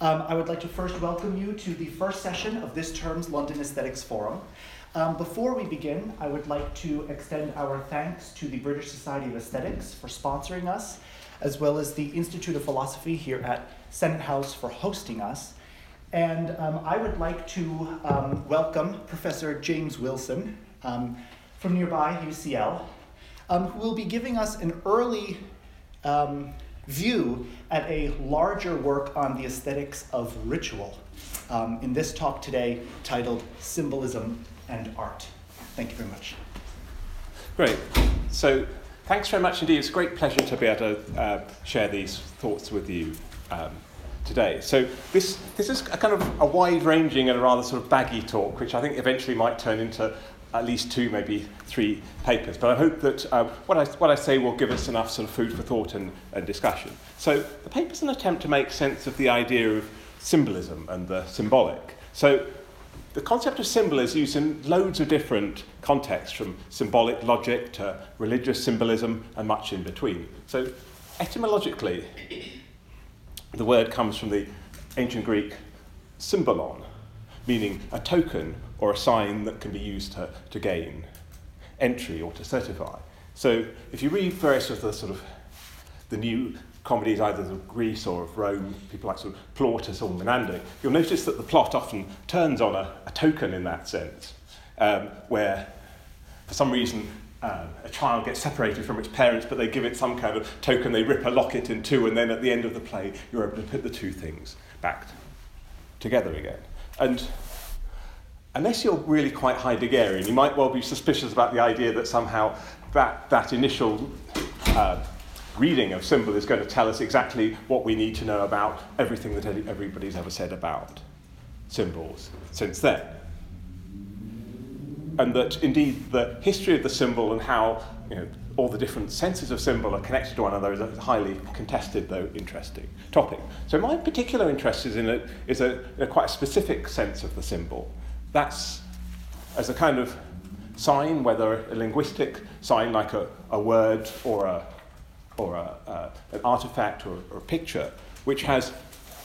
Um, I would like to first welcome you to the first session of this term's London Aesthetics Forum. Um, before we begin, I would like to extend our thanks to the British Society of Aesthetics for sponsoring us, as well as the Institute of Philosophy here at Senate House for hosting us. And um, I would like to um, welcome Professor James Wilson um, from nearby UCL, um, who will be giving us an early view at a larger work on the aesthetics of ritual um, in this talk today titled Symbolism and Art. Thank you very much. Great. So, thanks very much indeed. It's a great pleasure to be able to uh, share these thoughts with you um, today. So, this, this is a kind of a wide ranging and a rather sort of baggy talk, which I think eventually might turn into at least two, maybe three papers. But I hope that uh, what, I, what I say will give us enough sort of food for thought and, and discussion. So the paper's an attempt to make sense of the idea of symbolism and the symbolic. So the concept of symbol is used in loads of different contexts, from symbolic logic to religious symbolism and much in between. So etymologically, the word comes from the ancient Greek symbolon, meaning a token or a sign that can be used to, to gain entry or to certify. So if you read various of the sort of the new comedies either of Greece or of Rome, people like sort of Plautus or Menander, you'll notice that the plot often turns on a, a token in that sense, um, where for some reason um, a child gets separated from its parents, but they give it some kind of token, they rip a locket in two, and then at the end of the play, you're able to put the two things back together again. And unless you're really quite Heideggerian, you might well be suspicious about the idea that somehow that, that initial uh, reading of symbol is going to tell us exactly what we need to know about everything that everybody's ever said about symbols since then. And that indeed the history of the symbol and how you know, all the different senses of symbol are connected to one another is a highly contested, though interesting topic. So my particular interest is in a, is a, a quite a specific sense of the symbol, that's as a kind of sign, whether a linguistic sign like a, a word or, a, or a, uh, an artifact or, or a picture, which has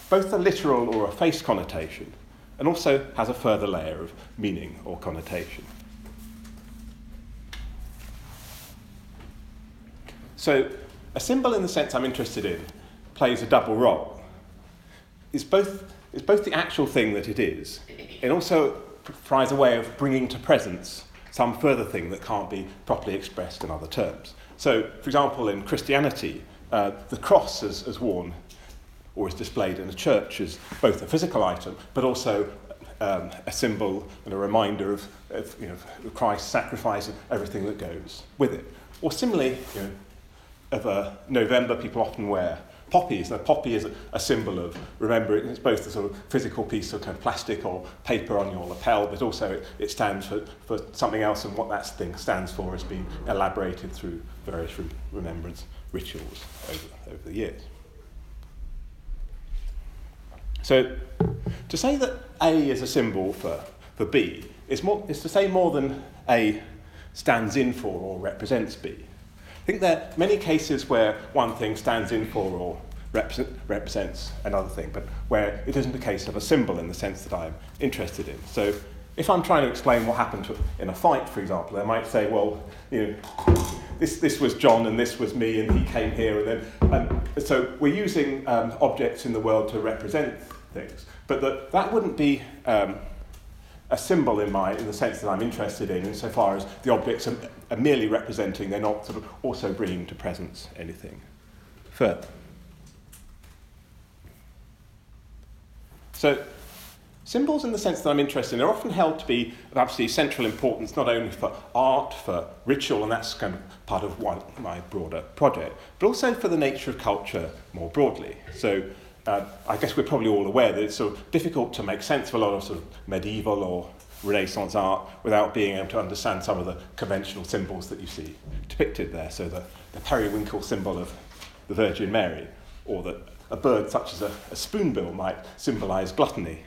both a literal or a face connotation and also has a further layer of meaning or connotation. So, a symbol in the sense I'm interested in plays a double role. It's both, it's both the actual thing that it is, and also provides a way of bringing to presence some further thing that can't be properly expressed in other terms. So, for example, in Christianity, uh, the cross is, is worn or is displayed in a church as both a physical item, but also um, a symbol and a reminder of, of you know, Christ's sacrifice and everything that goes with it. Or similarly, you know, of a November, people often wear poppies. Now, poppy is a, a symbol of remembering, it's both a sort of physical piece of kind of plastic or paper on your lapel, but also it, it stands for, for something else, and what that thing stands for has been elaborated through various re- remembrance rituals over, over the years. So, to say that A is a symbol for, for B is, more, is to say more than A stands in for or represents B. I think there are many cases where one thing stands in for or represent, represents another thing, but where it isn't a case of a symbol in the sense that I'm interested in. So if I'm trying to explain what happened to, in a fight, for example, I might say, well, you know, this, this was John and this was me and he came here and then, um, so we're using um, objects in the world to represent things, but that, that wouldn't be um, a symbol in my in the sense that I'm interested in, insofar as the objects are, are merely representing, they're not sort of also bringing to presence anything further. So, symbols, in the sense that I'm interested in, are often held to be of absolutely central importance, not only for art, for ritual, and that's kind of part of one, my broader project, but also for the nature of culture more broadly. So, uh, I guess we're probably all aware that it's sort of difficult to make sense of a lot of sort of medieval or Renaissance art without being able to understand some of the conventional symbols that you see depicted there. So the, the periwinkle symbol of the Virgin Mary, or that a bird such as a, a spoonbill might symbolize gluttony,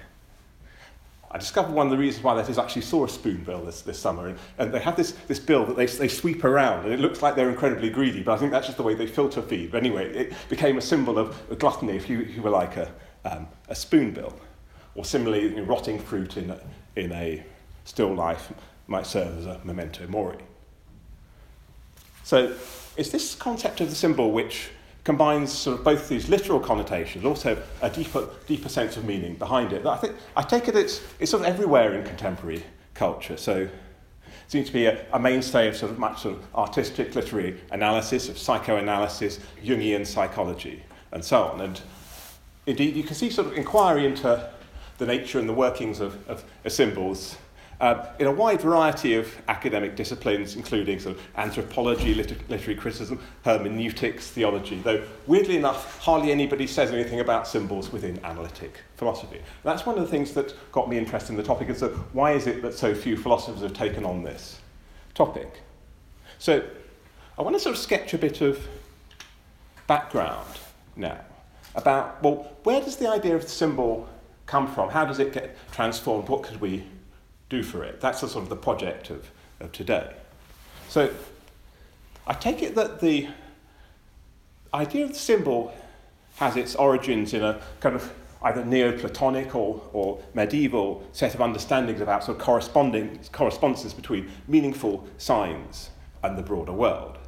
I discovered one of the reasons why that is actually saw a spoonbill this, this summer. And, and they have this, this bill that they, they sweep around, and it looks like they're incredibly greedy, but I think that's just the way they filter feed. But anyway, it became a symbol of gluttony if you, if you were like a, um, a spoonbill. Or similarly, you know, rotting fruit in a, in a still life might serve as a memento mori. So it's this concept of the symbol which combines sort of both these literal connotations, also a deeper, deeper sense of meaning behind it. I think I take it it's, it's sort of everywhere in contemporary culture. So it seems to be a, a mainstay of sort of much sort of artistic literary analysis, of psychoanalysis, Jungian psychology, and so on. And indeed, you can see sort of inquiry into the nature and the workings of, of, of symbols uh, in a wide variety of academic disciplines, including sort of anthropology, liter- literary criticism, hermeneutics, theology, though weirdly enough, hardly anybody says anything about symbols within analytic philosophy. That's one of the things that got me interested in the topic, and so why is it that so few philosophers have taken on this topic? So I want to sort of sketch a bit of background now about, well, where does the idea of the symbol come from? How does it get transformed? What could we do for it? That's the sort of the project of, of today. So I take it that the idea of the symbol has its origins in a kind of either Neoplatonic or, or medieval set of understandings about sort of corresponding correspondences between meaningful signs and the broader world.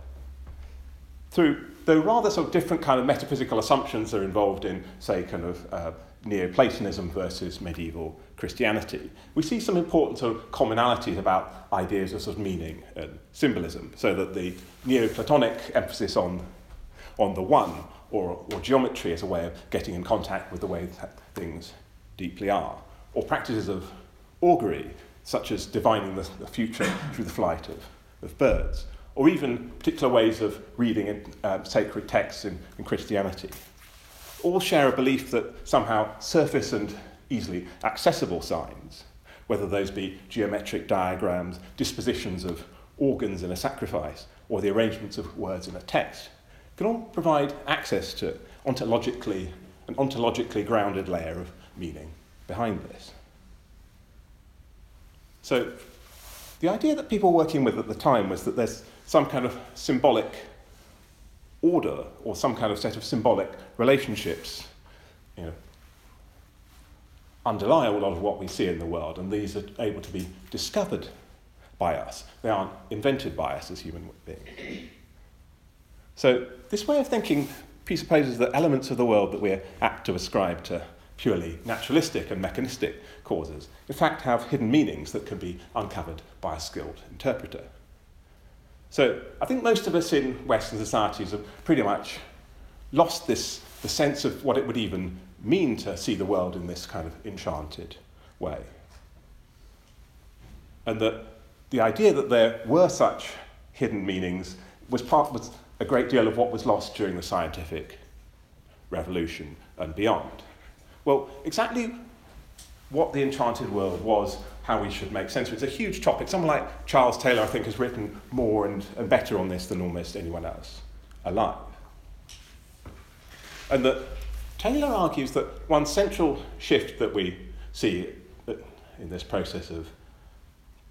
Through though rather sort of different kind of metaphysical assumptions are involved in, say, kind of uh, Neoplatonism versus medieval Christianity, we see some important sort of commonalities about ideas of sort of meaning and symbolism, so that the Neoplatonic emphasis on, on the one or, or geometry as a way of getting in contact with the way that things deeply are, or practices of augury, such as divining the, the future through the flight of, of birds, or even particular ways of reading uh, sacred texts in, in Christianity. All share a belief that somehow surface and easily accessible signs, whether those be geometric diagrams, dispositions of organs in a sacrifice, or the arrangements of words in a text, can all provide access to ontologically an ontologically grounded layer of meaning behind this. So the idea that people were working with at the time was that there's some kind of symbolic order or some kind of set of symbolic relationships you know, underlie a lot of what we see in the world, and these are able to be discovered by us. They aren't invented by us as human beings. So, this way of thinking presupposes that elements of the world that we're apt to ascribe to purely naturalistic and mechanistic causes, in fact, have hidden meanings that can be uncovered by a skilled interpreter. So I think most of us in Western societies have pretty much lost this, the sense of what it would even mean to see the world in this kind of enchanted way. And that the idea that there were such hidden meanings was part was a great deal of what was lost during the scientific revolution and beyond. Well, exactly what the enchanted world was how we should make sense of it. It's a huge topic. Someone like Charles Taylor, I think, has written more and, and better on this than almost anyone else alive. And that Taylor argues that one central shift that we see in this process of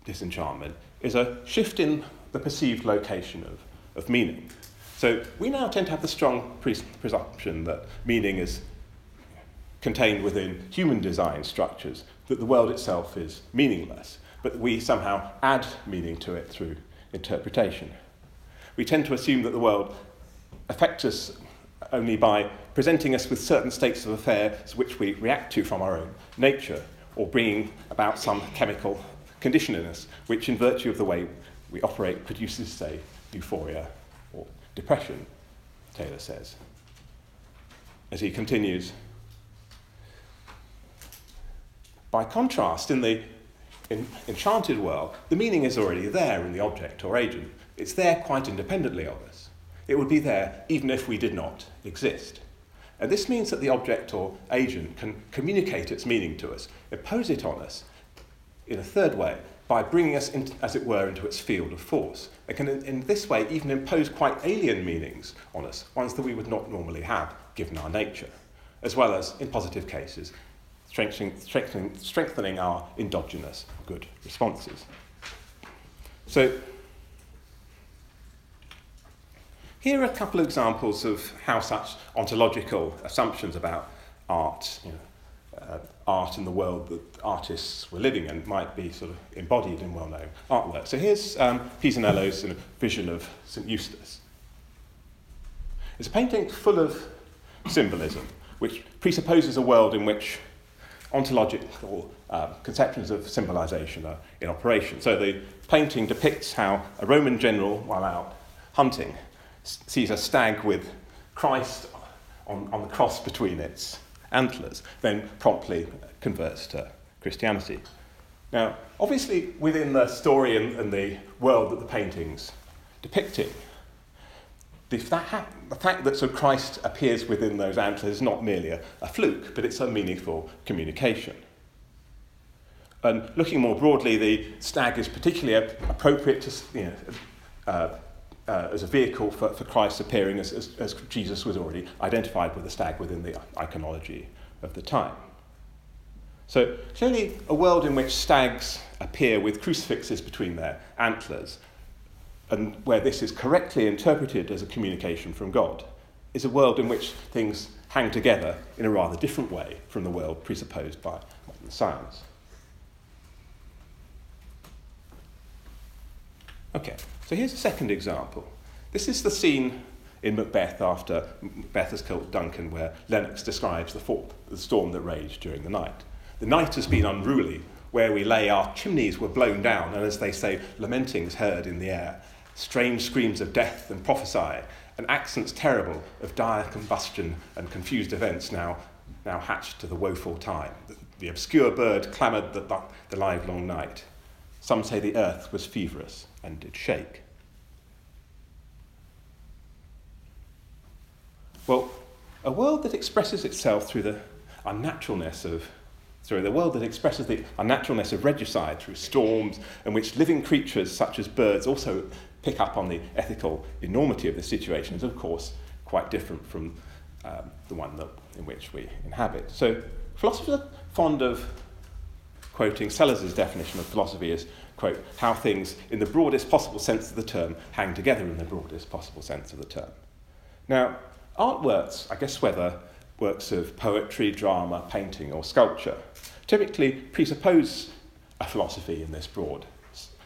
disenchantment is a shift in the perceived location of, of meaning. So we now tend to have the strong presumption that meaning is contained within human design structures, that the world itself is meaningless, but we somehow add meaning to it through interpretation. We tend to assume that the world affects us only by presenting us with certain states of affairs which we react to from our own nature, or bringing about some chemical condition in us, which, in virtue of the way we operate, produces, say, euphoria or depression, Taylor says. As he continues, By contrast, in the in enchanted world, the meaning is already there in the object or agent. It's there quite independently of us. It would be there even if we did not exist. And this means that the object or agent can communicate its meaning to us, impose it on us in a third way by bringing us, in, as it were, into its field of force. It can, in, in this way, even impose quite alien meanings on us, ones that we would not normally have given our nature, as well as, in positive cases, strengthening, strengthening, strengthening our endogenous good responses. So, here are a couple of examples of how such ontological assumptions about art, you know, uh, art in the world that artists were living in might be sort of embodied in well-known artwork. So here's um, Pisanello's sort of vision of St. Eustace. It's a painting full of symbolism, which presupposes a world in which ontological uh, conceptions of symbolization are in operation. So the painting depicts how a Roman general, while out hunting, sees a stag with Christ on, on the cross between its antlers, then promptly converts to Christianity. Now, obviously, within the story and, and the world that the painting's depicting, the, that the fact that so Christ appears within those antlers is not merely a, a fluke, but it's a meaningful communication. And looking more broadly, the stag is particularly appropriate to, you know, uh, uh, as a vehicle for, for Christ appearing as, as, as Jesus was already identified with the stag within the iconology of the time. So, clearly, a world in which stags appear with crucifixes between their antlers, and where this is correctly interpreted as a communication from God, is a world in which things hang together in a rather different way from the world presupposed by modern science. Okay, so here's a second example. This is the scene in Macbeth after Macbeth has killed Duncan, where Lennox describes the, fall, the storm that raged during the night. The night has been unruly. Where we lay, our chimneys were blown down, and as they say, lamentings heard in the air. Strange screams of death and prophesy, and accents terrible of dire combustion and confused events now, now hatched to the woeful time. The, the obscure bird clamoured the, the livelong night. Some say the earth was feverous and did shake. Well, a world that expresses itself through the unnaturalness of sorry, the world that expresses the unnaturalness of regicide through storms, in which living creatures such as birds also pick up on the ethical enormity of the situation, is of course quite different from um, the one that, in which we inhabit. So, philosophers are fond of quoting Sellars's definition of philosophy as, quote, how things, in the broadest possible sense of the term, hang together in the broadest possible sense of the term. Now, artworks, I guess whether works of poetry, drama, painting, or sculpture, typically presuppose a philosophy in this broad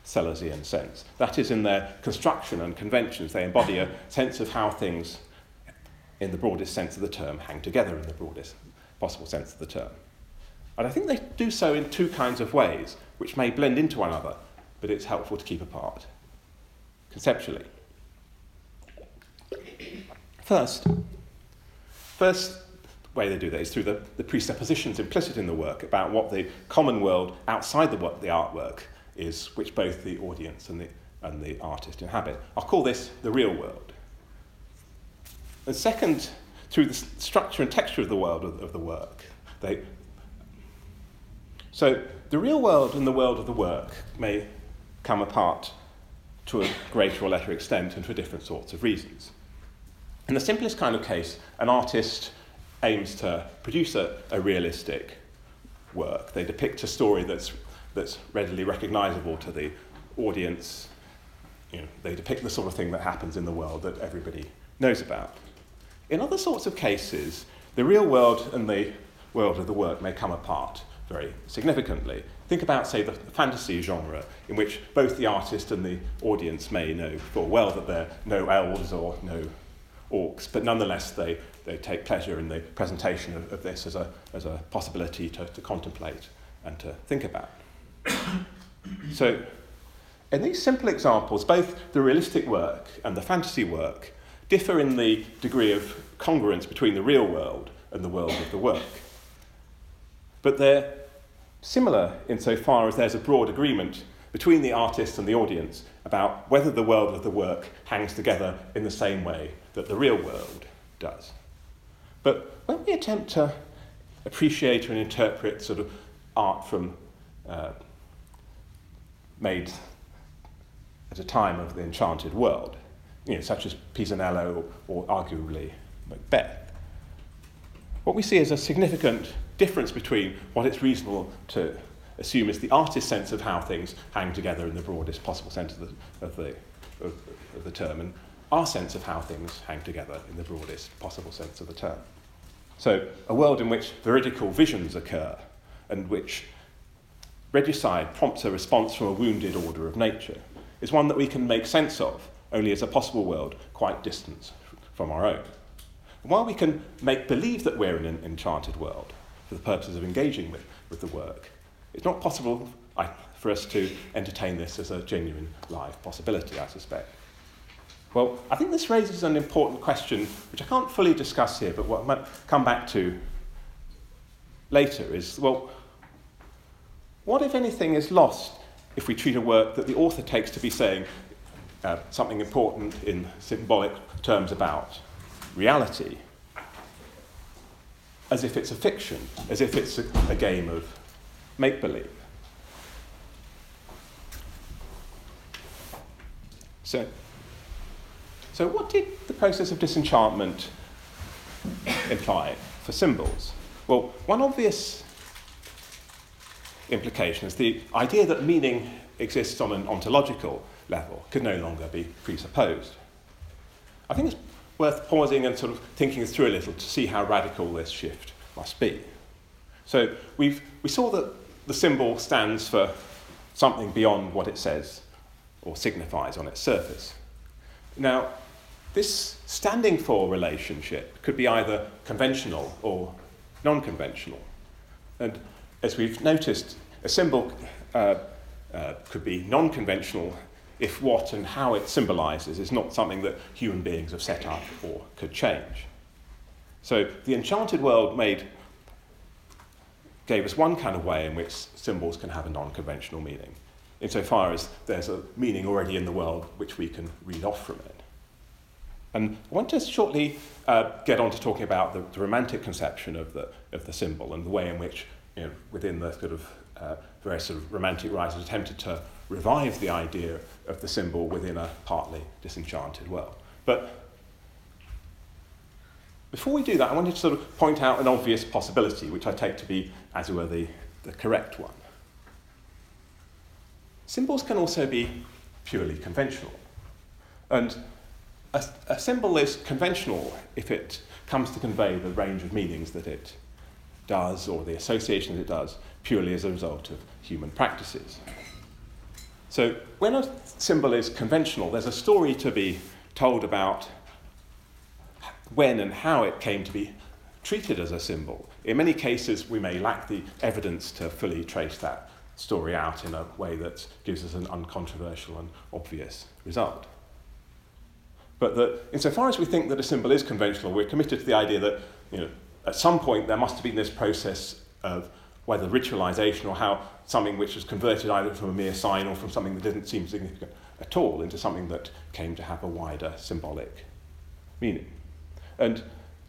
Sellarsian sense. That is, in their construction and conventions, they embody a sense of how things, in the broadest sense of the term, hang together in the broadest possible sense of the term. And I think they do so in two kinds of ways, which may blend into one another, but it's helpful to keep apart conceptually. First, first way they do that is through the, the presuppositions implicit in the work about what the common world outside the, the artwork is, which both the audience and the, and the artist inhabit. I'll call this the real world. And second, through the structure and texture of the world of, of the work. They, so the real world and the world of the work may come apart to a greater or lesser extent and for different sorts of reasons. In the simplest kind of case, an artist aims to produce a, a realistic work. They depict a story that's, that's readily recognizable to the audience. You know, they depict the sort of thing that happens in the world that everybody knows about. In other sorts of cases, the real world and the world of the work may come apart very significantly. Think about, say, the fantasy genre, in which both the artist and the audience may know full well that there are no elves or no orcs, but nonetheless they, they take pleasure in the presentation of, of this as a, as a possibility to, to contemplate and to think about. so, in these simple examples, both the realistic work and the fantasy work differ in the degree of congruence between the real world and the world of the work. But they're similar insofar as there's a broad agreement between the artist and the audience about whether the world of the work hangs together in the same way that the real world does. But when we attempt to appreciate and interpret sort of art from uh, made at a time of the enchanted world, you know, such as Pisanello or, or arguably Macbeth, what we see is a significant difference between what it's reasonable to assume is the artist's sense of how things hang together in the broadest possible sense of the, of the, of, of the term and our sense of how things hang together in the broadest possible sense of the term. So, a world in which veridical visions occur and which regicide prompts a response from a wounded order of nature is one that we can make sense of only as a possible world quite distant from our own. while we can make believe that we're in an enchanted world for the purposes of engaging with, with the work, it's not possible for us to entertain this as a genuine live possibility, I suspect. Well, I think this raises an important question, which I can't fully discuss here, but what I might come back to later is well, what, if anything, is lost if we treat a work that the author takes to be saying uh, something important in symbolic terms about reality as if it's a fiction, as if it's a, a game of make believe? So, so what did the process of disenchantment imply for symbols? Well, one obvious implication is the idea that meaning exists on an ontological level could no longer be presupposed. I think it's worth pausing and sort of thinking through a little to see how radical this shift must be. So we've, we saw that the symbol stands for something beyond what it says or signifies on its surface. Now, this standing for relationship could be either conventional or non conventional. And as we've noticed, a symbol uh, uh, could be non conventional if what and how it symbolizes is not something that human beings have set up or could change. So the enchanted world made gave us one kind of way in which symbols can have a non conventional meaning insofar as there's a meaning already in the world which we can read off from it. And I want to shortly uh, get on to talking about the, the, romantic conception of the, of the symbol and the way in which, you know, within the sort of uh, various sort of romantic writers attempted to revive the idea of the symbol within a partly disenchanted world. But before we do that, I wanted to sort of point out an obvious possibility, which I take to be, as it were, the, the correct one. Symbols can also be purely conventional. And a, a, symbol is conventional if it comes to convey the range of meanings that it does or the associations it does purely as a result of human practices. So when a symbol is conventional, there's a story to be told about when and how it came to be treated as a symbol. In many cases, we may lack the evidence to fully trace that story out in a way that gives us an uncontroversial and obvious result. But that insofar as we think that a symbol is conventional, we're committed to the idea that you know, at some point there must have been this process of whether ritualization or how something which was converted either from a mere sign or from something that didn't seem significant at all into something that came to have a wider symbolic meaning. And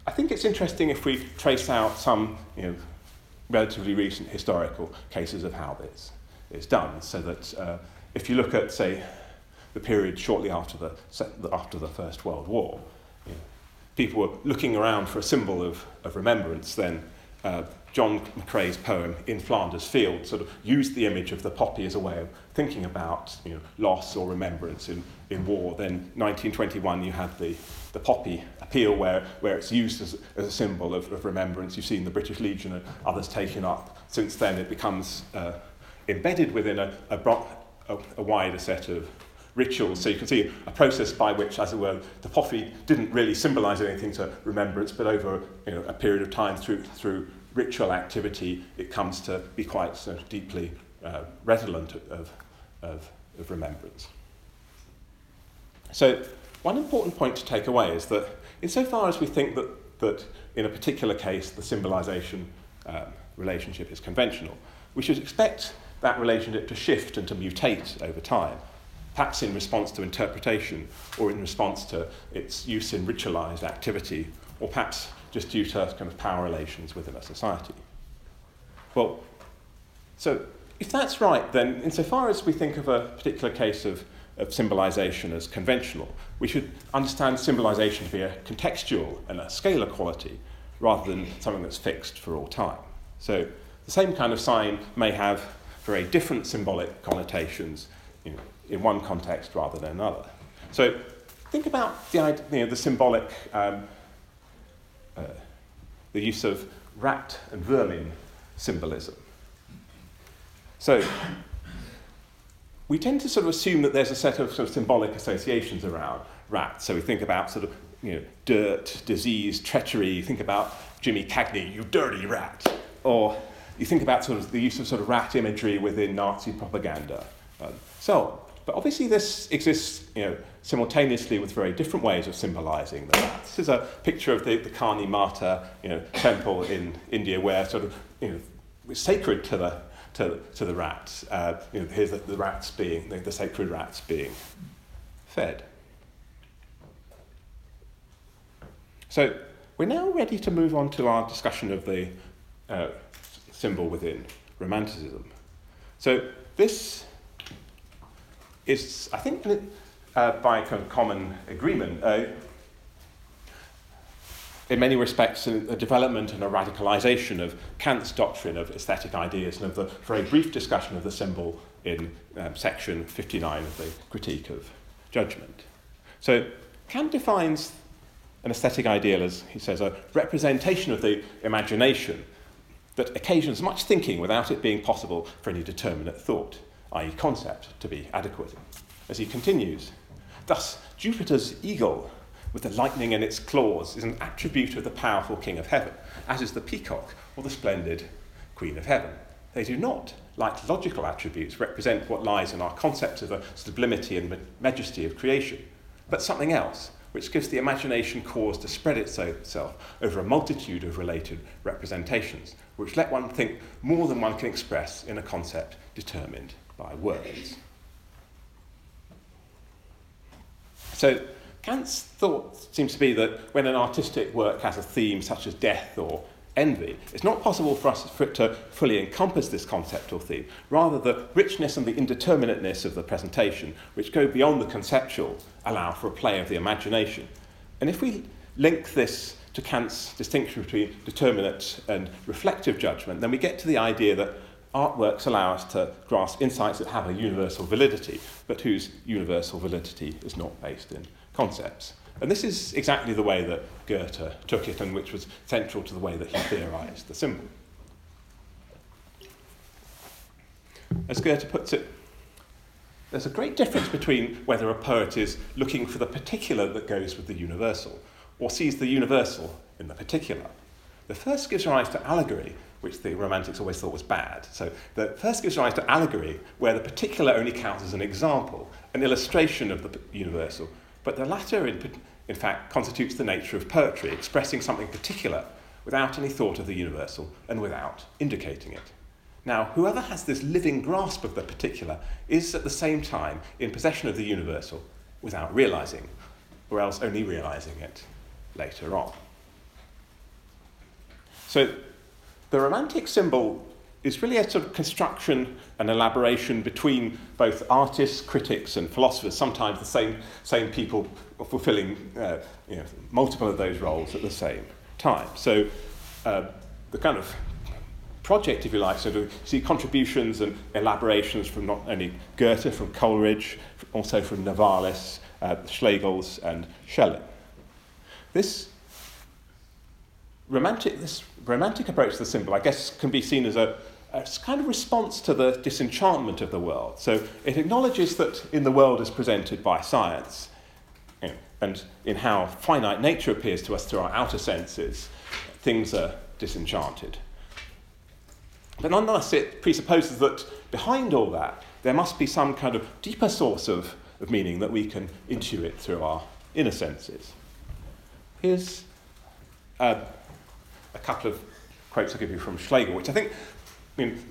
I think it's interesting if we trace out some you know, relatively recent historical cases of how this is done. So that uh, if you look at, say, the period shortly after the, after the First World War, you know, people were looking around for a symbol of, of remembrance, then uh, John McCrae's poem In Flanders Field sort of used the image of the poppy as a way of thinking about you know, loss or remembrance in, in war. Then 1921 you had the, the poppy appeal where, where it's used as, as a symbol of, of remembrance. You've seen the British Legion and others taken up. Since then it becomes uh, embedded within a, a, a, a wider set of rituals. So you can see a process by which, as it were, the poppy didn't really symbolize anything to remembrance, but over you know, a period of time through, through ritual activity, it comes to be quite sort of deeply uh, redolent of, of, of remembrance. So, one important point to take away is that, insofar as we think that, that in a particular case the symbolization um, relationship is conventional, we should expect that relationship to shift and to mutate over time, perhaps in response to interpretation or in response to its use in ritualized activity, or perhaps just due to kind of power relations within a society. Well, so if that's right, then insofar as we think of a particular case of, of symbolization as conventional, we should understand symbolization to be a contextual and a scalar quality rather than something that's fixed for all time. So the same kind of sign may have very different symbolic connotations you know, in one context rather than another. So think about the, you know, the symbolic um, the use of rat and vermin symbolism. So, we tend to sort of assume that there's a set of, sort of symbolic associations around rats. So we think about sort of you know, dirt, disease, treachery. You think about Jimmy Cagney, you dirty rat. Or you think about sort of the use of sort of rat imagery within Nazi propaganda. Um, so. But obviously this exists you know, simultaneously with very different ways of symbolizing the rat. This is a picture of the, the Kali Mata you know, temple in India where sort of you know, it's sacred to the, to, to the rats. Uh, you know, here's the, the rats being, the, the sacred rats being fed. So we're now ready to move on to our discussion of the uh, symbol within Romanticism. So this is, I think, uh, by common agreement, uh, in many respects, a, development and a radicalization of Kant's doctrine of aesthetic ideas and of the very brief discussion of the symbol in um, section 59 of the Critique of Judgment. So Kant defines an aesthetic ideal as, he says, a representation of the imagination that occasions much thinking without it being possible for any determinate thought, i.e., concept, to be adequate. As he continues, thus, Jupiter's eagle, with the lightning in its claws, is an attribute of the powerful King of Heaven, as is the peacock or the splendid Queen of Heaven. They do not, like logical attributes, represent what lies in our concepts of the sublimity and majesty of creation, but something else, which gives the imagination cause to spread itself over a multitude of related representations, which let one think more than one can express in a concept determined by words. So, Kant's thought seems to be that when an artistic work has a theme such as death or envy, it's not possible for us for it to fully encompass this concept or theme. Rather, the richness and the indeterminateness of the presentation, which go beyond the conceptual, allow for a play of the imagination. And if we link this to Kant's distinction between determinate and reflective judgment, then we get to the idea that artworks allow us to grasp insights that have a universal validity, but whose universal validity is not based in concepts. And this is exactly the way that Goethe took it, and which was central to the way that he theorized the symbol. As Goethe puts it, there's a great difference between whether a poet is looking for the particular that goes with the universal, or sees the universal in the particular. The first gives rise to allegory, which the Romantics always thought was bad. So the first gives rise to allegory, where the particular only counts as an example, an illustration of the universal, but the latter, in, in fact, constitutes the nature of poetry, expressing something particular without any thought of the universal and without indicating it. Now, whoever has this living grasp of the particular is at the same time in possession of the universal without realizing, or else only realizing it later on. So, the romantic symbol is really a sort of construction and elaboration between both artists, critics, and philosophers, sometimes the same, same people fulfilling uh, you know, multiple of those roles at the same time. So uh, the kind of project, if you like, so to see contributions and elaborations from not only Goethe, from Coleridge, also from Novalis, uh, Schlegels, and Schelling. This romantic, this romantic approach to the symbol, I guess, can be seen as a, a kind of response to the disenchantment of the world. So it acknowledges that in the world as presented by science, you know, and in how finite nature appears to us through our outer senses, things are disenchanted. But nonetheless, it presupposes that behind all that, there must be some kind of deeper source of, of meaning that we can intuit through our inner senses. Here's uh, a couple of quotes I'll give you from Schlegel, which I think I mean,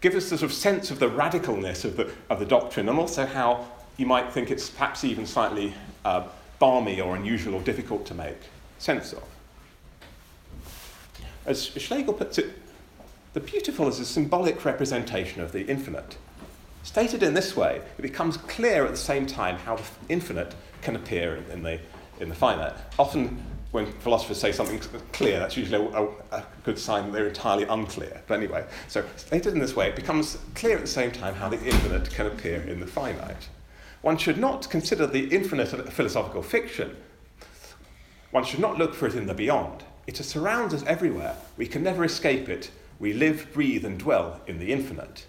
give us a sort of sense of the radicalness of the, of the doctrine and also how you might think it's perhaps even slightly uh, balmy or unusual or difficult to make sense of. As Schlegel puts it, the beautiful is a symbolic representation of the infinite. Stated in this way, it becomes clear at the same time how the infinite can appear in, in the, in the finite. Often when philosophers say something clear, that's usually a, a, good sign that they're entirely unclear. But anyway, so stated in this way, it becomes clear at the same time how the infinite can appear in the finite. One should not consider the infinite a philosophical fiction. One should not look for it in the beyond. It surrounds us everywhere. We can never escape it. We live, breathe, and dwell in the infinite.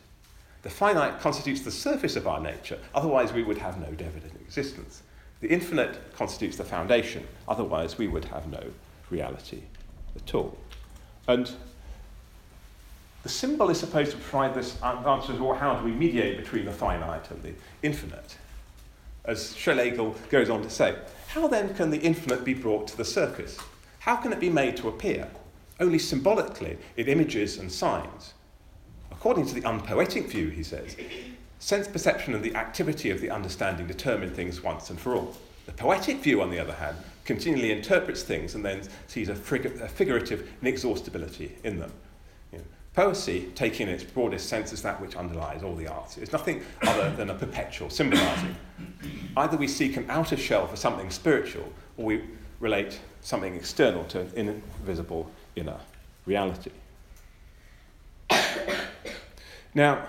The finite constitutes the surface of our nature, otherwise, we would have no evident existence. The infinite constitutes the foundation, otherwise, we would have no reality at all. And the symbol is supposed to provide this answer to how do we mediate between the finite and the infinite. As Schlegel goes on to say, how then can the infinite be brought to the surface? How can it be made to appear? Only symbolically, in images and signs. According to the unpoetic view, he says, sense perception and the activity of the understanding determine things once and for all. The poetic view, on the other hand, continually interprets things and then sees a, frig- a figurative inexhaustibility in them. You know, poesy, taking in its broadest sense, is that which underlies all the arts. It's nothing other than a perpetual symbolizing. Either we seek an outer shell for something spiritual, or we relate something external to an invisible inner reality. now,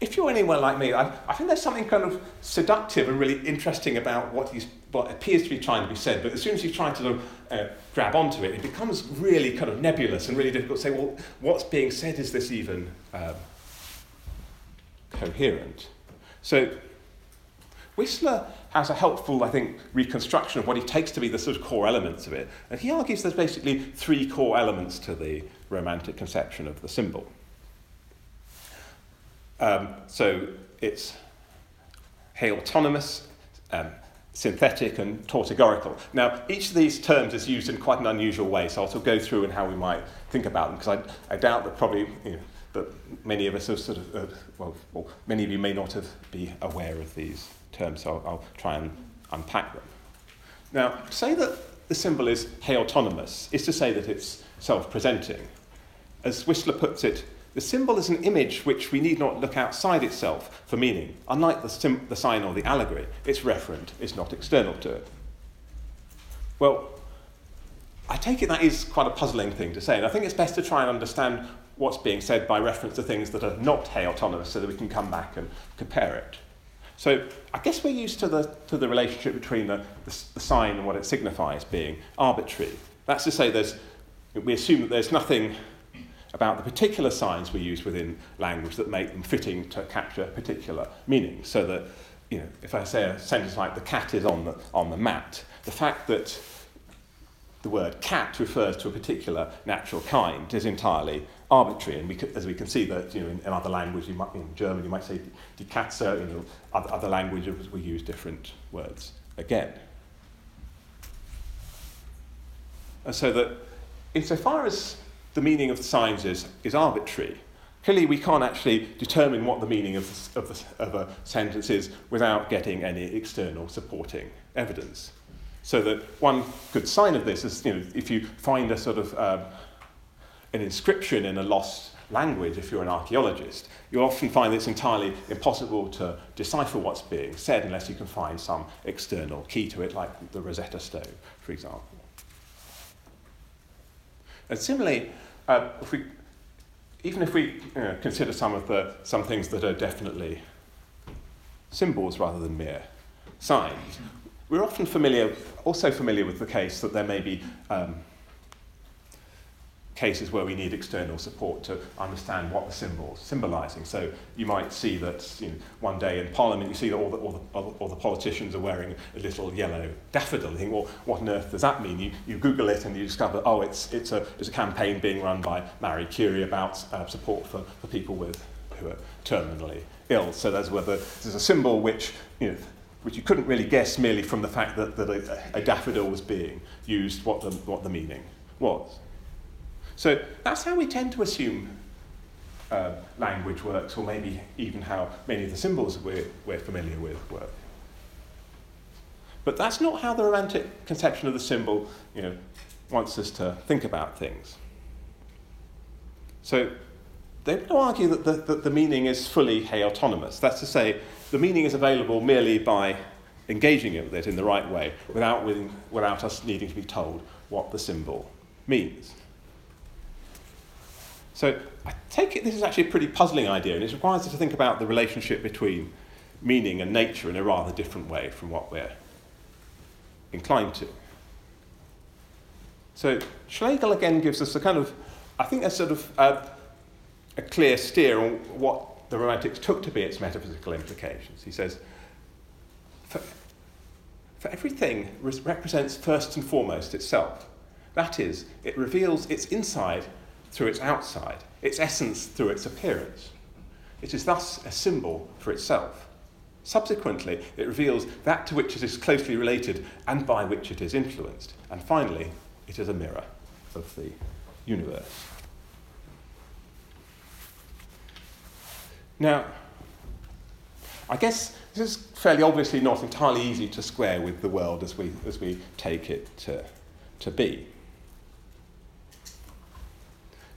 if you're anyone like me, I, I, think there's something kind of seductive and really interesting about what, he's, what appears to be trying to be said, but as soon as you try to uh, grab onto it, it becomes really kind of nebulous and really difficult to say, well, what's being said, is this even um, coherent? So, Whistler has a helpful, I think, reconstruction of what he takes to be the sort of core elements of it. And he argues there's basically three core elements to the Romantic conception of the symbol. Um, so it's autonomous, um, synthetic, and tautegorical. Now, each of these terms is used in quite an unusual way, so I'll sort of go through and how we might think about them, because I, I doubt that probably you know, that many of us are sort of, uh, well, well, many of you may not have be aware of these terms, so I'll, I'll try and unpack them. Now, to say that the symbol is autonomous is to say that it's self-presenting. As Whistler puts it, the symbol is an image which we need not look outside itself for meaning. Unlike the, sim- the sign or the allegory, it's referent, it's not external to it. Well, I take it that is quite a puzzling thing to say, and I think it's best to try and understand what's being said by reference to things that are not hey autonomous so that we can come back and compare it. So I guess we're used to the, to the relationship between the, the, the sign and what it signifies being arbitrary. That's to say, there's, we assume that there's nothing about the particular signs we use within language that make them fitting to capture particular meanings. So that, you know, if I say a sentence like the cat is on the, on the mat, the fact that the word cat refers to a particular natural kind is entirely arbitrary. And we as we can see that you know, in, in other languages, you might, in German, you might say die Katze, you know, other, other languages we use different words again. And so that insofar as the meaning of the signs is, is arbitrary. Clearly, we can't actually determine what the meaning of, of, of a sentence is without getting any external supporting evidence. So that one good sign of this is, you know, if you find a sort of um, an inscription in a lost language, if you're an archaeologist, you'll often find it's entirely impossible to decipher what's being said unless you can find some external key to it, like the Rosetta Stone, for example. And similarly, uh, if we, even if we you know, consider some of the some things that are definitely symbols rather than mere signs, we're often familiar, also familiar with the case that there may be um, cases where we need external support to understand what the symbol's symbolizing. So you might see that you know, one day in Parliament you see that all the, all, the, all the politicians are wearing a little yellow daffodil. You think, well, what on earth does that mean? You, you Google it and you discover, oh, it's, it's, a, it's a campaign being run by Marie Curie about uh, support for, for people with, who are terminally ill. So there's, whether, there's a symbol which, you know, which you couldn't really guess merely from the fact that, that a, a daffodil was being used, what the, what the meaning was. So that's how we tend to assume uh, language works, or maybe even how many of the symbols we're, we're familiar with work. But that's not how the Romantic conception of the symbol you know, wants us to think about things. So they would argue that the, that the meaning is fully hey autonomous. That's to say, the meaning is available merely by engaging with it in the right way without, without us needing to be told what the symbol means. So I take it this is actually a pretty puzzling idea, and it requires us to think about the relationship between meaning and nature in a rather different way from what we're inclined to. So Schlegel again gives us a kind of, I think, a sort of uh, a clear steer on what the Romantics took to be its metaphysical implications. He says, for, for everything represents first and foremost itself. That is, it reveals its inside through its outside, its essence through its appearance. It is thus a symbol for itself. Subsequently, it reveals that to which it is closely related and by which it is influenced. And finally, it is a mirror of the universe. Now, I guess this is fairly obviously not entirely easy to square with the world as we, as we take it to, to be.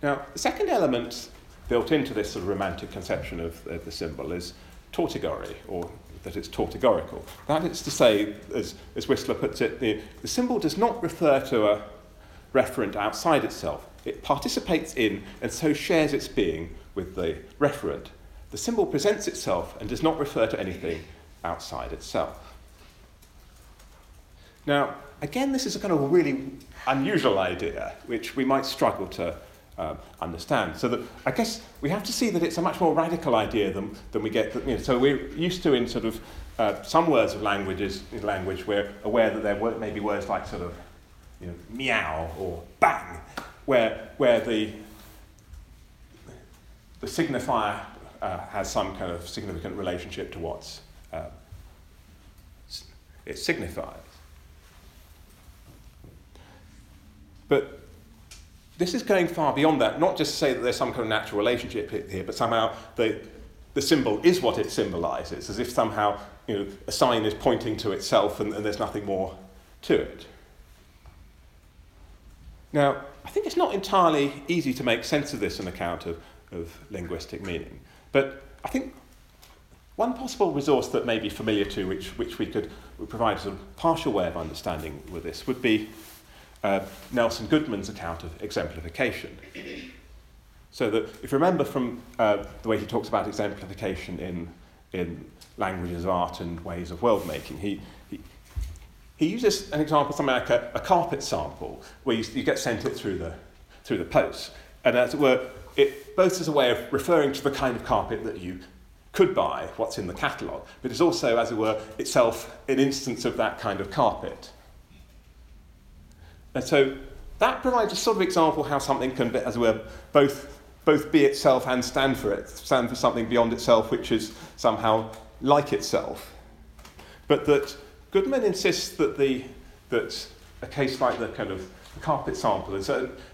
Now, the second element built into this sort of romantic conception of uh, the symbol is tautegory, or that it's tautegorical. That is to say, as, as Whistler puts it, the, the symbol does not refer to a referent outside itself. It participates in and so shares its being with the referent. The symbol presents itself and does not refer to anything outside itself. Now, again, this is a kind of really unusual idea, which we might struggle to uh, understand. So that I guess we have to see that it's a much more radical idea than, than we get. That, You know, so we're used to in sort of uh, some words of languages in language we're aware that there may be words like sort of you know, meow or bang, where where the the signifier uh, has some kind of significant relationship to what's uh, it signifies. But this is going far beyond that, not just to say that there's some kind of natural relationship here, but somehow the, the symbol is what it symbolizes, as if somehow you know, a sign is pointing to itself and, and there's nothing more to it. Now, I think it's not entirely easy to make sense of this on account of, of linguistic meaning, but I think one possible resource that may be familiar to, which, which we could provide a partial way of understanding with this, would be uh, Nelson Goodman's account of exemplification. So that if you remember from uh, the way he talks about exemplification in, in languages of art and ways of world making, he, he, he uses an example, something like a, a carpet sample, where you, you get sent it through the, through the post. And as it were, it both as a way of referring to the kind of carpet that you could buy, what's in the catalogue, but it's also, as it were, itself an instance of that kind of carpet. And so that provides a sort of example how something can, as it were, both, both be itself and stand for it, stand for something beyond itself, which is somehow like itself. But that Goodman insists that, the, that a case like the kind of carpet sample is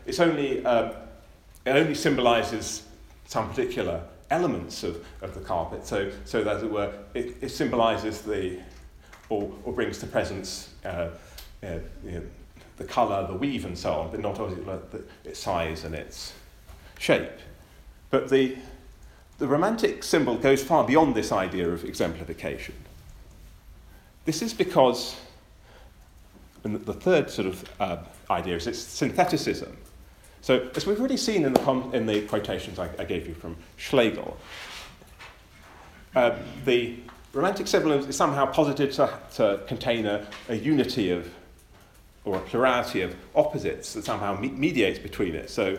it's only, um, it only symbolises some particular elements of, of the carpet. So, so that, as it were, it, it symbolises the, or, or brings to presence uh, uh, you know, the colour, the weave, and so on, but not obviously its size and its shape. But the, the romantic symbol goes far beyond this idea of exemplification. This is because, and the third sort of uh, idea is its syntheticism. So, as we've already seen in the, in the quotations I, I gave you from Schlegel, uh, the romantic symbol is somehow posited to, to contain a, a unity of or a plurality of opposites that somehow me- mediates between it. So,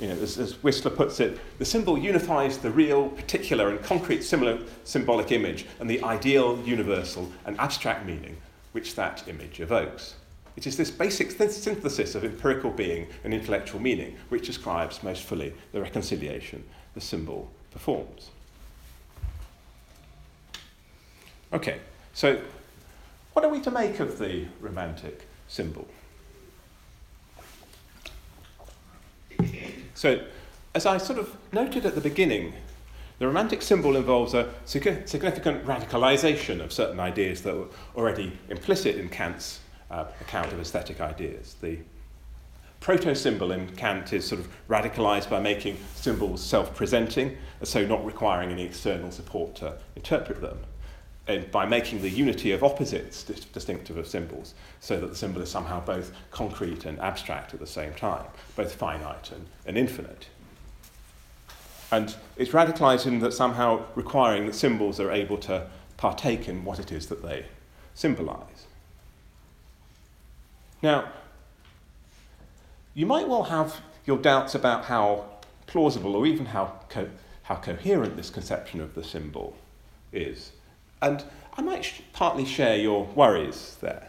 you know, as, as, Whistler puts it, the symbol unifies the real, particular, and concrete similar, symbolic image and the ideal, universal, and abstract meaning which that image evokes. It is this basic th- synthesis of empirical being and intellectual meaning which describes most fully the reconciliation the symbol performs. Okay, so what are we to make of the romantic symbol. So, as I sort of noted at the beginning, the romantic symbol involves a significant radicalization of certain ideas that were already implicit in Kant's uh, account of aesthetic ideas. The proto symbol in Kant is sort of radicalized by making symbols self presenting, so not requiring any external support to interpret them and by making the unity of opposites distinctive of symbols, so that the symbol is somehow both concrete and abstract at the same time, both finite and, and infinite. And it's radicalized in that somehow requiring that symbols are able to partake in what it is that they symbolize. Now, you might well have your doubts about how plausible or even how, co- how coherent this conception of the symbol is. And I might sh- partly share your worries there.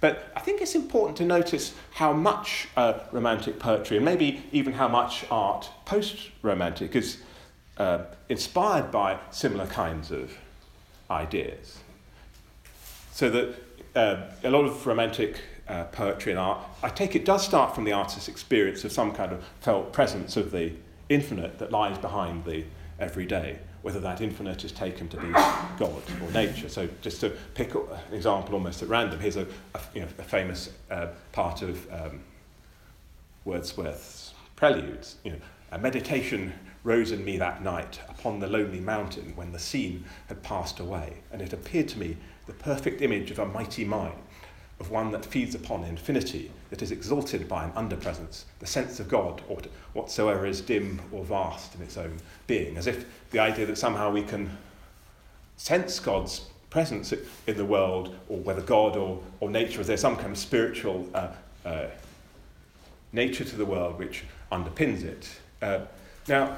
But I think it's important to notice how much uh, romantic poetry, and maybe even how much art post romantic, is uh, inspired by similar kinds of ideas. So that uh, a lot of romantic uh, poetry and art, I take it, does start from the artist's experience of some kind of felt presence of the infinite that lies behind the everyday, whether that infinite is taken to be God or nature. So just to pick an example almost at random, here's a, a, you know, a famous uh, part of um, Wordsworth's Preludes. You know, a meditation rose in me that night upon the lonely mountain when the scene had passed away, and it appeared to me the perfect image of a mighty mind of one that feeds upon infinity, that is exalted by an underpresence, the sense of God, or whatsoever is dim or vast in its own being, as if the idea that somehow we can sense God's presence in the world, or whether God or, or nature, is there some kind of spiritual uh, uh, nature to the world which underpins it. Uh, now,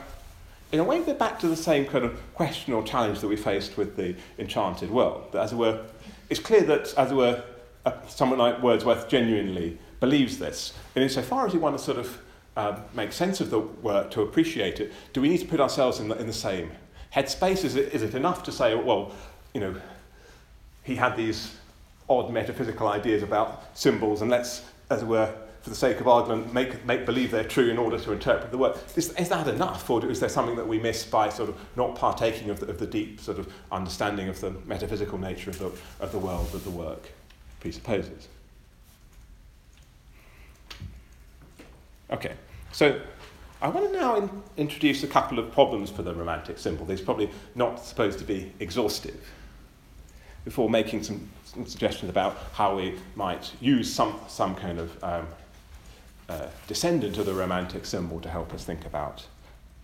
in a way, we're back to the same kind of question or challenge that we faced with the enchanted world. That, as it were, it's clear that, as it were, someone like Wordsworth genuinely believes this. And insofar as we want to sort of uh, make sense of the work to appreciate it, do we need to put ourselves in the, in the same headspace? Is it, is it enough to say, well, you know, he had these odd metaphysical ideas about symbols, and let's, as it were, for the sake of argument, make, make believe they're true in order to interpret the work. Is, is that enough, or is there something that we miss by sort of not partaking of the, of the deep sort of understanding of the metaphysical nature of the, of the world that the work presupposes. Okay, so I want to now in, introduce a couple of problems for the romantic symbol. These probably not supposed to be exhaustive. Before making some, some suggestions about how we might use some, some kind of um, uh, descendant of the romantic symbol to help us think about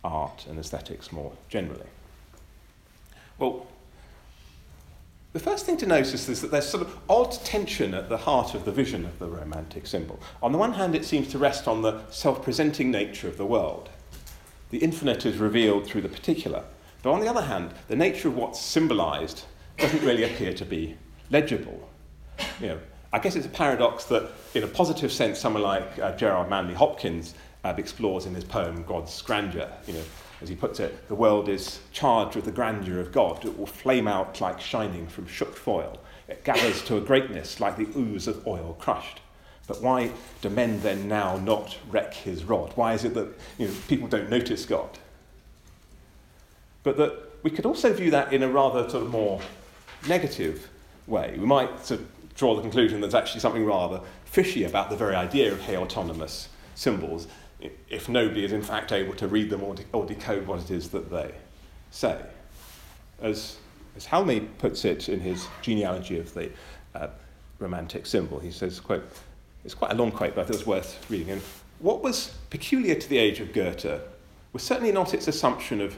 art and aesthetics more generally. Well, the first thing to notice is that there's sort of odd tension at the heart of the vision of the romantic symbol. On the one hand, it seems to rest on the self presenting nature of the world. The infinite is revealed through the particular. But on the other hand, the nature of what's symbolized doesn't really appear to be legible. You know, I guess it's a paradox that, in a positive sense, someone like uh, Gerard Manley Hopkins uh, explores in his poem God's Grandeur. You know, as he puts it, the world is charged with the grandeur of God. It will flame out like shining from shook foil. It gathers to a greatness like the ooze of oil crushed. But why do men then now not reck his rod? Why is it that you know, people don't notice God? But that we could also view that in a rather sort of more negative way. We might sort of draw the conclusion that there's actually something rather fishy about the very idea of heautonomous symbols if nobody is in fact able to read them or, de- or decode what it is that they say. As, as Halmi puts it in his genealogy of the uh, romantic symbol, he says, quote, it's quite a long quote, but it was worth reading. And what was peculiar to the age of Goethe was certainly not its assumption of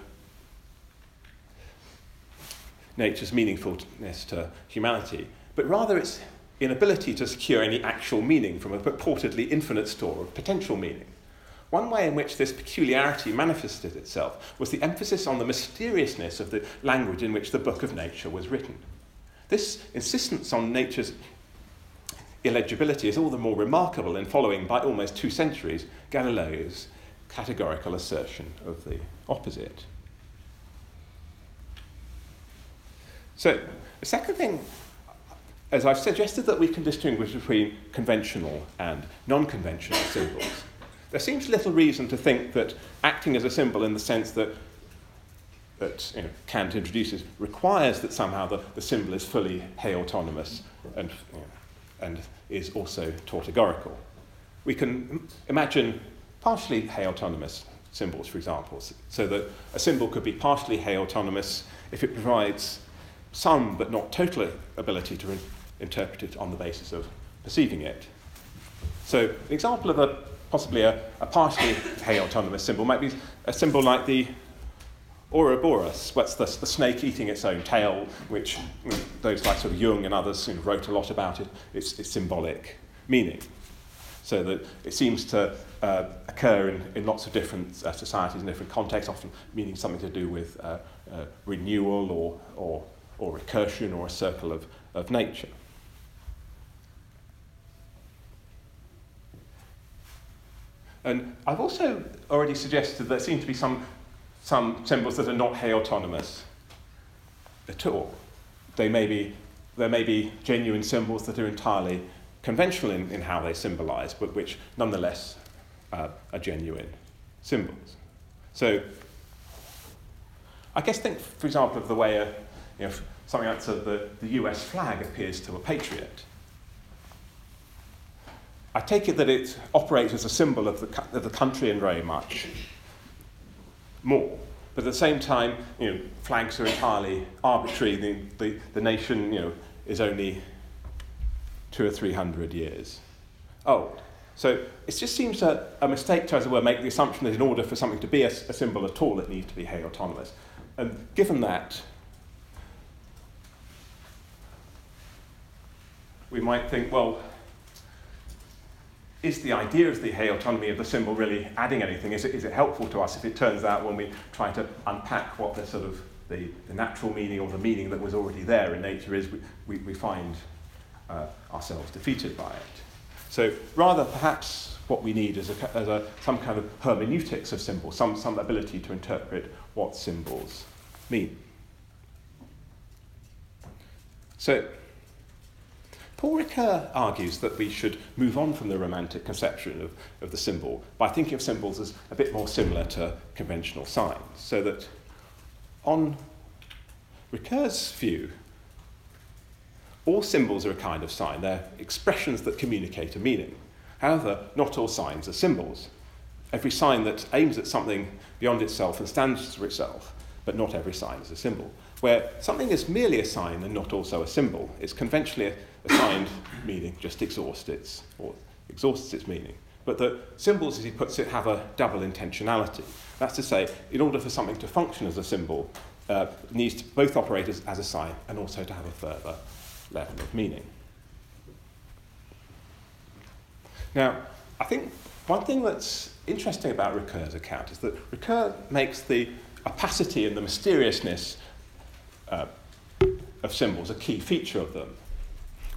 nature's meaningfulness to humanity, but rather its inability to secure any actual meaning from a purportedly infinite store of potential meaning. One way in which this peculiarity manifested itself was the emphasis on the mysteriousness of the language in which the book of nature was written. This insistence on nature's illegibility is all the more remarkable in following, by almost two centuries, Galileo's categorical assertion of the opposite. So, the second thing, as I've suggested that we can distinguish between conventional and non conventional symbols there seems little reason to think that acting as a symbol in the sense that, that you know, Kant introduces requires that somehow the, the symbol is fully heautonomous and, you know, and is also tautegorical. We can imagine partially heautonomous symbols, for example, so that a symbol could be partially heautonomous if it provides some but not total ability to interpret it on the basis of perceiving it. So, an example of a possibly a, a partially heautonomous symbol might be a symbol like the Ouroboros, what's the, the snake eating its own tail, which those like sort of Jung and others who wrote a lot about it, its, its symbolic meaning. So that it seems to uh, occur in, in lots of different uh, societies in different contexts, often meaning something to do with uh, uh, renewal or, or, or recursion or a circle of, of nature. And I've also already suggested there seem to be some, some symbols that are not heautonomous at all. They may be, there may be genuine symbols that are entirely conventional in, in how they symbolize, but which nonetheless uh, are genuine symbols. So I guess think, for example, of the way a, you know, something like the, the US flag appears to a patriot. I take it that it operates as a symbol of the, of the country in very much more. But at the same time, you know, flags are entirely arbitrary. The, the, the nation you know, is only two or three hundred years old. So it just seems a, a mistake to, as it were, make the assumption that in order for something to be a, a symbol at all, it needs to be heautonomous. And given that, we might think, well, is the idea of the autonomy of the symbol really adding anything? Is it, is it helpful to us if it turns out when we try to unpack what the sort of the, the natural meaning or the meaning that was already there in nature is, we, we, we find uh, ourselves defeated by it. So rather perhaps what we need is, a, a, some kind of hermeneutics of symbols, some, some ability to interpret what symbols mean. So Paul argues that we should move on from the romantic conception of, of the symbol by thinking of symbols as a bit more similar to conventional signs. So that on Ricoeur's view, all symbols are a kind of sign. They're expressions that communicate a meaning. However, not all signs are symbols. Every sign that aims at something beyond itself and stands for itself, but not every sign is a symbol. Where something is merely a sign and not also a symbol, it's conventionally assigned meaning just exhausts its, or exhausts its meaning. But the symbols, as he puts it, have a double intentionality. That's to say, in order for something to function as a symbol, uh, it needs to both operate as, as a sign and also to have a further level of meaning. Now, I think one thing that's interesting about Ricoeur's account is that Ricoeur makes the opacity and the mysteriousness uh, of symbols a key feature of them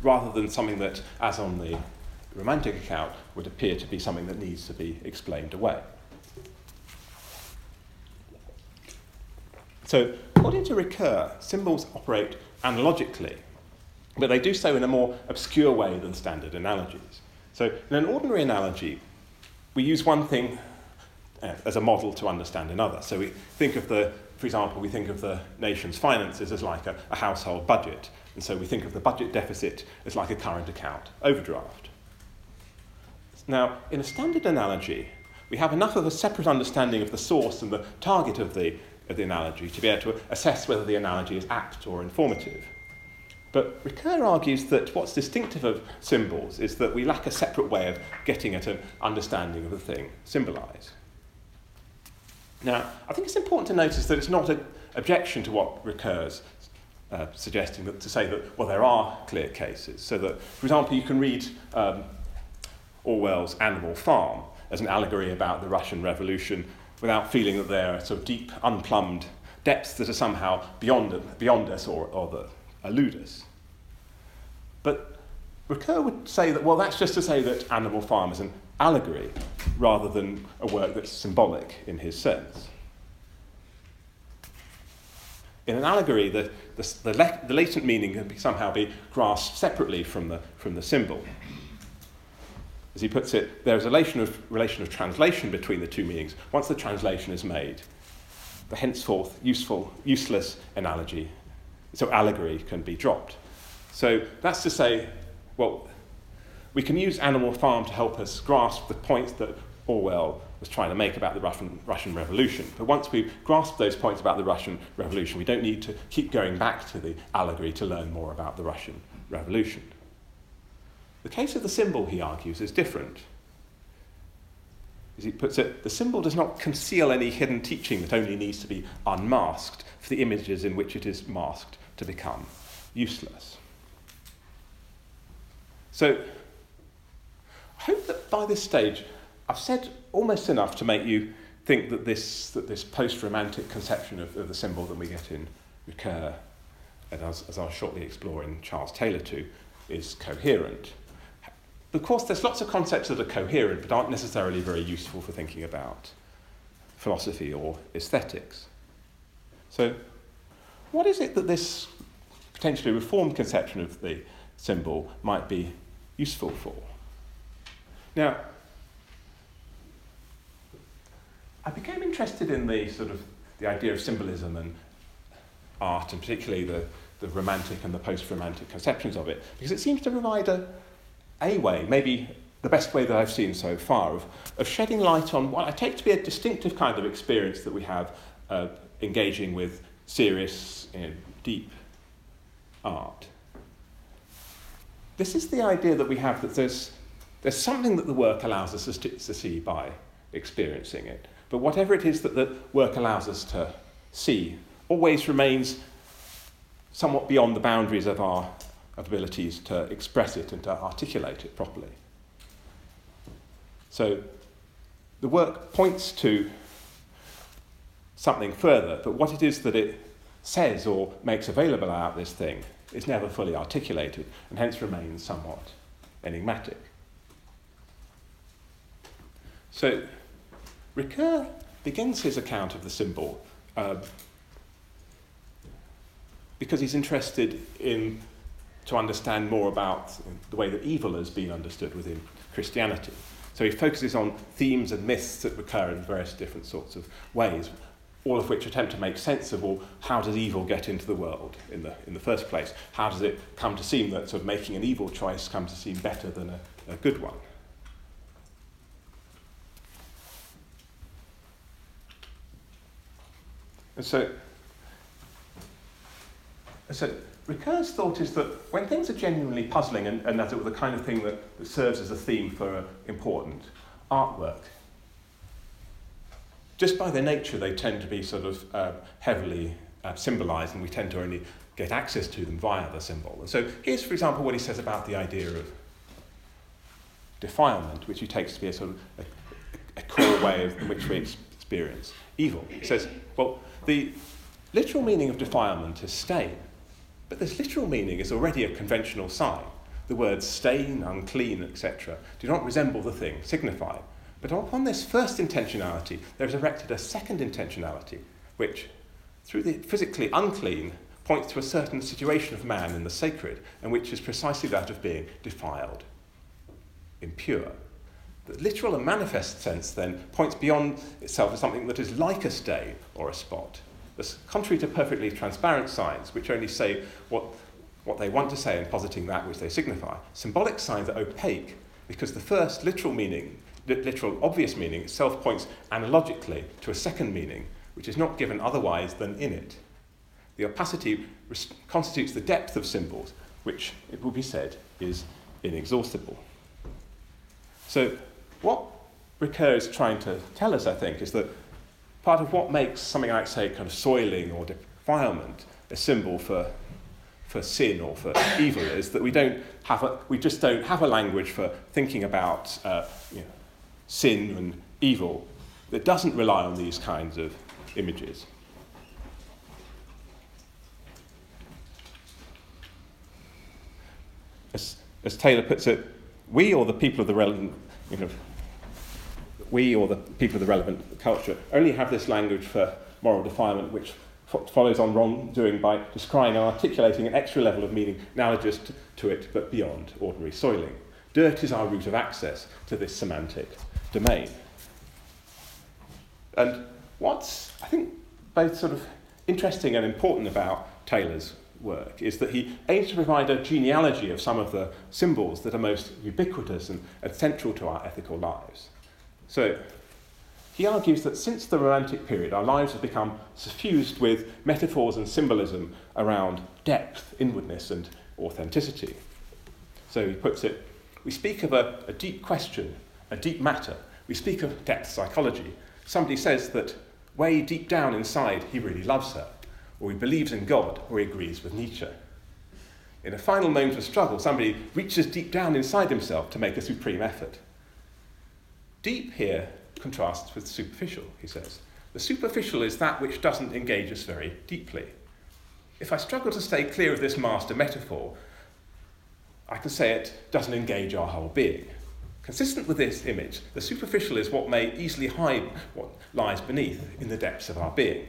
rather than something that, as on the romantic account, would appear to be something that needs to be explained away. So, according to Ricoeur, symbols operate analogically, but they do so in a more obscure way than standard analogies. So, in an ordinary analogy, we use one thing uh, as a model to understand another. So, we think of the, for example, we think of the nation's finances as like a, a household budget, and so we think of the budget deficit as like a current account overdraft. Now, in a standard analogy, we have enough of a separate understanding of the source and the target of the, of the analogy to be able to assess whether the analogy is apt or informative. But Ricoeur argues that what's distinctive of symbols is that we lack a separate way of getting at an understanding of the thing symbolized. Now, I think it's important to notice that it's not an objection to what Ricoeur's, uh, suggesting that to say that, well, there are clear cases. So that, for example, you can read um, Orwell's Animal Farm as an allegory about the Russian Revolution without feeling that there are sort of deep, unplumbed depths that are somehow beyond, beyond us or, or that elude us. But Ricoeur would say that, well, that's just to say that Animal Farm is an allegory rather than a work that's symbolic in his sense. In an allegory, the, the, the, le- the latent meaning can be, somehow be grasped separately from the, from the symbol. As he puts it, there is a relation of, relation of translation between the two meanings. Once the translation is made, the henceforth useful, useless analogy, so allegory, can be dropped. So that's to say, well, we can use Animal Farm to help us grasp the points that Orwell was trying to make about the Russian, Russian Revolution. But once we've grasped those points about the Russian Revolution, we don't need to keep going back to the allegory to learn more about the Russian Revolution. The case of the symbol, he argues, is different. As he puts it, the symbol does not conceal any hidden teaching that only needs to be unmasked for the images in which it is masked to become useless. So, I hope that by this stage, I've said almost enough to make you think that this, that this post-romantic conception of, of the symbol that we get in Ricoeur, and as, as I'll shortly explore in Charles Taylor too, is coherent. Of course, there's lots of concepts that are coherent but aren't necessarily very useful for thinking about philosophy or aesthetics. So, what is it that this potentially reformed conception of the symbol might be useful for? Now, I became interested in the sort of the idea of symbolism and art, and particularly the, the romantic and the post-romantic conceptions of it, because it seems to provide a, a way, maybe the best way that I've seen so far, of, of shedding light on what I take to be a distinctive kind of experience that we have uh, engaging with serious, you know, deep art. This is the idea that we have that there's, there's something that the work allows us to, to see by experiencing it. But whatever it is that the work allows us to see always remains somewhat beyond the boundaries of our abilities to express it and to articulate it properly. So the work points to something further, but what it is that it says or makes available about this thing is never fully articulated and hence remains somewhat enigmatic. So Ricoeur begins his account of the symbol uh, because he's interested in to understand more about the way that evil has been understood within Christianity. So he focuses on themes and myths that recur in various different sorts of ways, all of which attempt to make sense of, how does evil get into the world in the, in the first place? How does it come to seem that sort of making an evil choice comes to seem better than a, a good one? And so, so Ricoeur's thought is that when things are genuinely puzzling, and, and as it the kind of thing that, that serves as a theme for uh, important artwork, just by their nature, they tend to be sort of uh, heavily uh, symbolized, and we tend to only get access to them via the symbol. And so here's, for example, what he says about the idea of defilement, which he takes to be a sort of a, a core way of, in which we experience evil. He says, well, the literal meaning of defilement is stain, but this literal meaning is already a conventional sign. The words stain, unclean, etc., do not resemble the thing signified. But upon this first intentionality, there is erected a second intentionality, which, through the physically unclean, points to a certain situation of man in the sacred, and which is precisely that of being defiled, impure. The literal and manifest sense then points beyond itself as something that is like a stain or a spot. Contrary to perfectly transparent signs, which only say what, what they want to say and positing that which they signify. Symbolic signs are opaque because the first literal meaning, literal obvious meaning itself points analogically to a second meaning, which is not given otherwise than in it. The opacity constitutes the depth of symbols, which, it will be said, is inexhaustible. So what Ricoeur is trying to tell us, I think, is that part of what makes something like, say, kind of soiling or defilement a symbol for, for sin or for evil is that we, don't have a, we just don't have a language for thinking about uh, you know, sin and evil that doesn't rely on these kinds of images. As, as Taylor puts it, we or the people of the relevant you know, we or the people of the relevant culture only have this language for moral defilement, which follows on wrongdoing by describing and articulating an extra level of meaning analogous to, to it but beyond ordinary soiling. Dirt is our route of access to this semantic domain. And what's, I think, both sort of interesting and important about Taylor's work is that he aims to provide a genealogy of some of the symbols that are most ubiquitous and, and central to our ethical lives. So he argues that since the Romantic period, our lives have become suffused with metaphors and symbolism around depth, inwardness, and authenticity. So he puts it we speak of a, a deep question, a deep matter. We speak of depth psychology. Somebody says that way deep down inside, he really loves her, or he believes in God, or he agrees with Nietzsche. In a final moment of struggle, somebody reaches deep down inside himself to make a supreme effort. Deep here contrasts with superficial, he says. The superficial is that which doesn't engage us very deeply. If I struggle to stay clear of this master metaphor, I can say it doesn't engage our whole being. Consistent with this image, the superficial is what may easily hide what lies beneath in the depths of our being.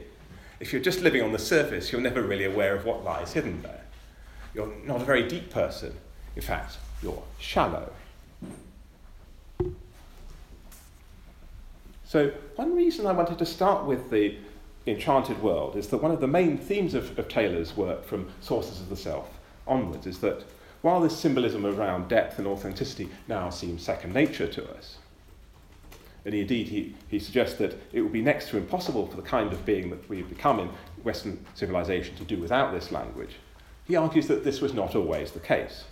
If you're just living on the surface, you're never really aware of what lies hidden there. You're not a very deep person. In fact, you're shallow. So, one reason I wanted to start with the enchanted world is that one of the main themes of, of Taylor's work from Sources of the Self onwards is that while this symbolism around depth and authenticity now seems second nature to us, and indeed he, he suggests that it would be next to impossible for the kind of being that we have become in Western civilization to do without this language, he argues that this was not always the case.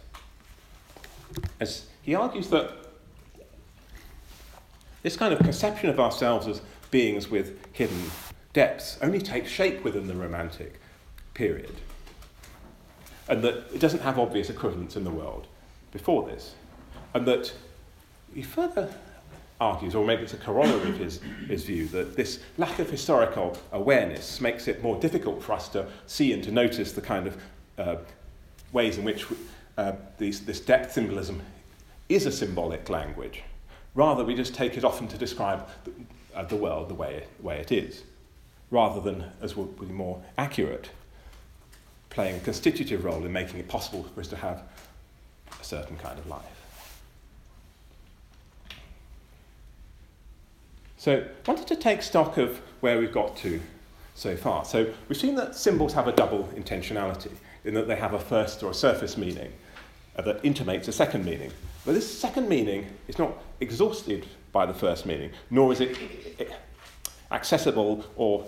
As he argues that this kind of conception of ourselves as beings with hidden depths only takes shape within the Romantic period, and that it doesn't have obvious equivalents in the world before this, and that he further argues, or maybe it's a corollary of his, his view, that this lack of historical awareness makes it more difficult for us to see and to notice the kind of uh, ways in which uh, these, this depth symbolism is a symbolic language. Rather, we just take it often to describe the, uh, the world the way, way it is, rather than, as would be more accurate, playing a constitutive role in making it possible for us to have a certain kind of life. So, I wanted to take stock of where we've got to so far. So, we've seen that symbols have a double intentionality, in that they have a first or a surface meaning uh, that intimates a second meaning. But this second meaning is not exhausted by the first meaning, nor is it accessible or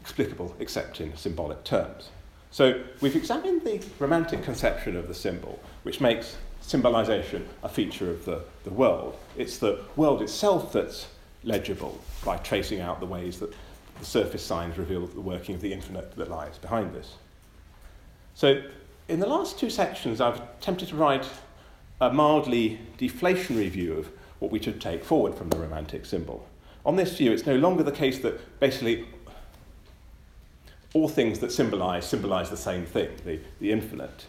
explicable except in symbolic terms. So we've examined the romantic conception of the symbol, which makes symbolization a feature of the, the world. It's the world itself that's legible by tracing out the ways that the surface signs reveal the working of the infinite that lies behind this. So in the last two sections, I've attempted to write a mildly deflationary view of what we should take forward from the romantic symbol. On this view, it's no longer the case that basically all things that symbolize symbolize the same thing, the, the infinite.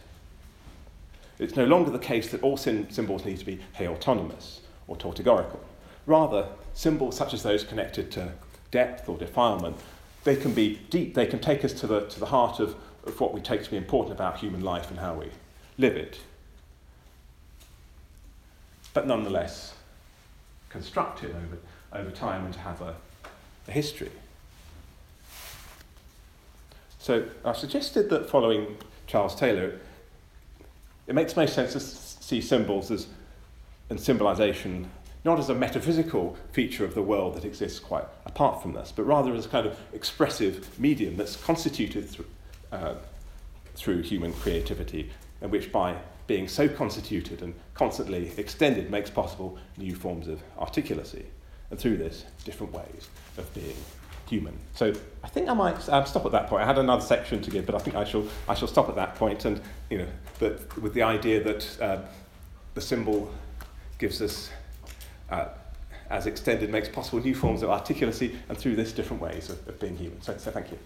It's no longer the case that all symbols need to be heautonomous or tautegorical. Rather, symbols such as those connected to depth or defilement, they can be deep, they can take us to the, to the heart of, of what we take to be important about human life and how we live it. But nonetheless, constructed over, over time and to have a, a history. So I've suggested that following Charles Taylor, it makes most sense to see symbols as and symbolization not as a metaphysical feature of the world that exists quite apart from this, but rather as a kind of expressive medium that's constituted through, uh, through human creativity, and which by being so constituted and constantly extended makes possible new forms of articulacy, and through this, different ways of being human. So I think I might um, stop at that point. I had another section to give, but I think I shall, I shall stop at that point, and you know, but with the idea that uh, the symbol gives us, uh, as extended, makes possible new forms of articulacy, and through this, different ways of, of being human. So, so thank you.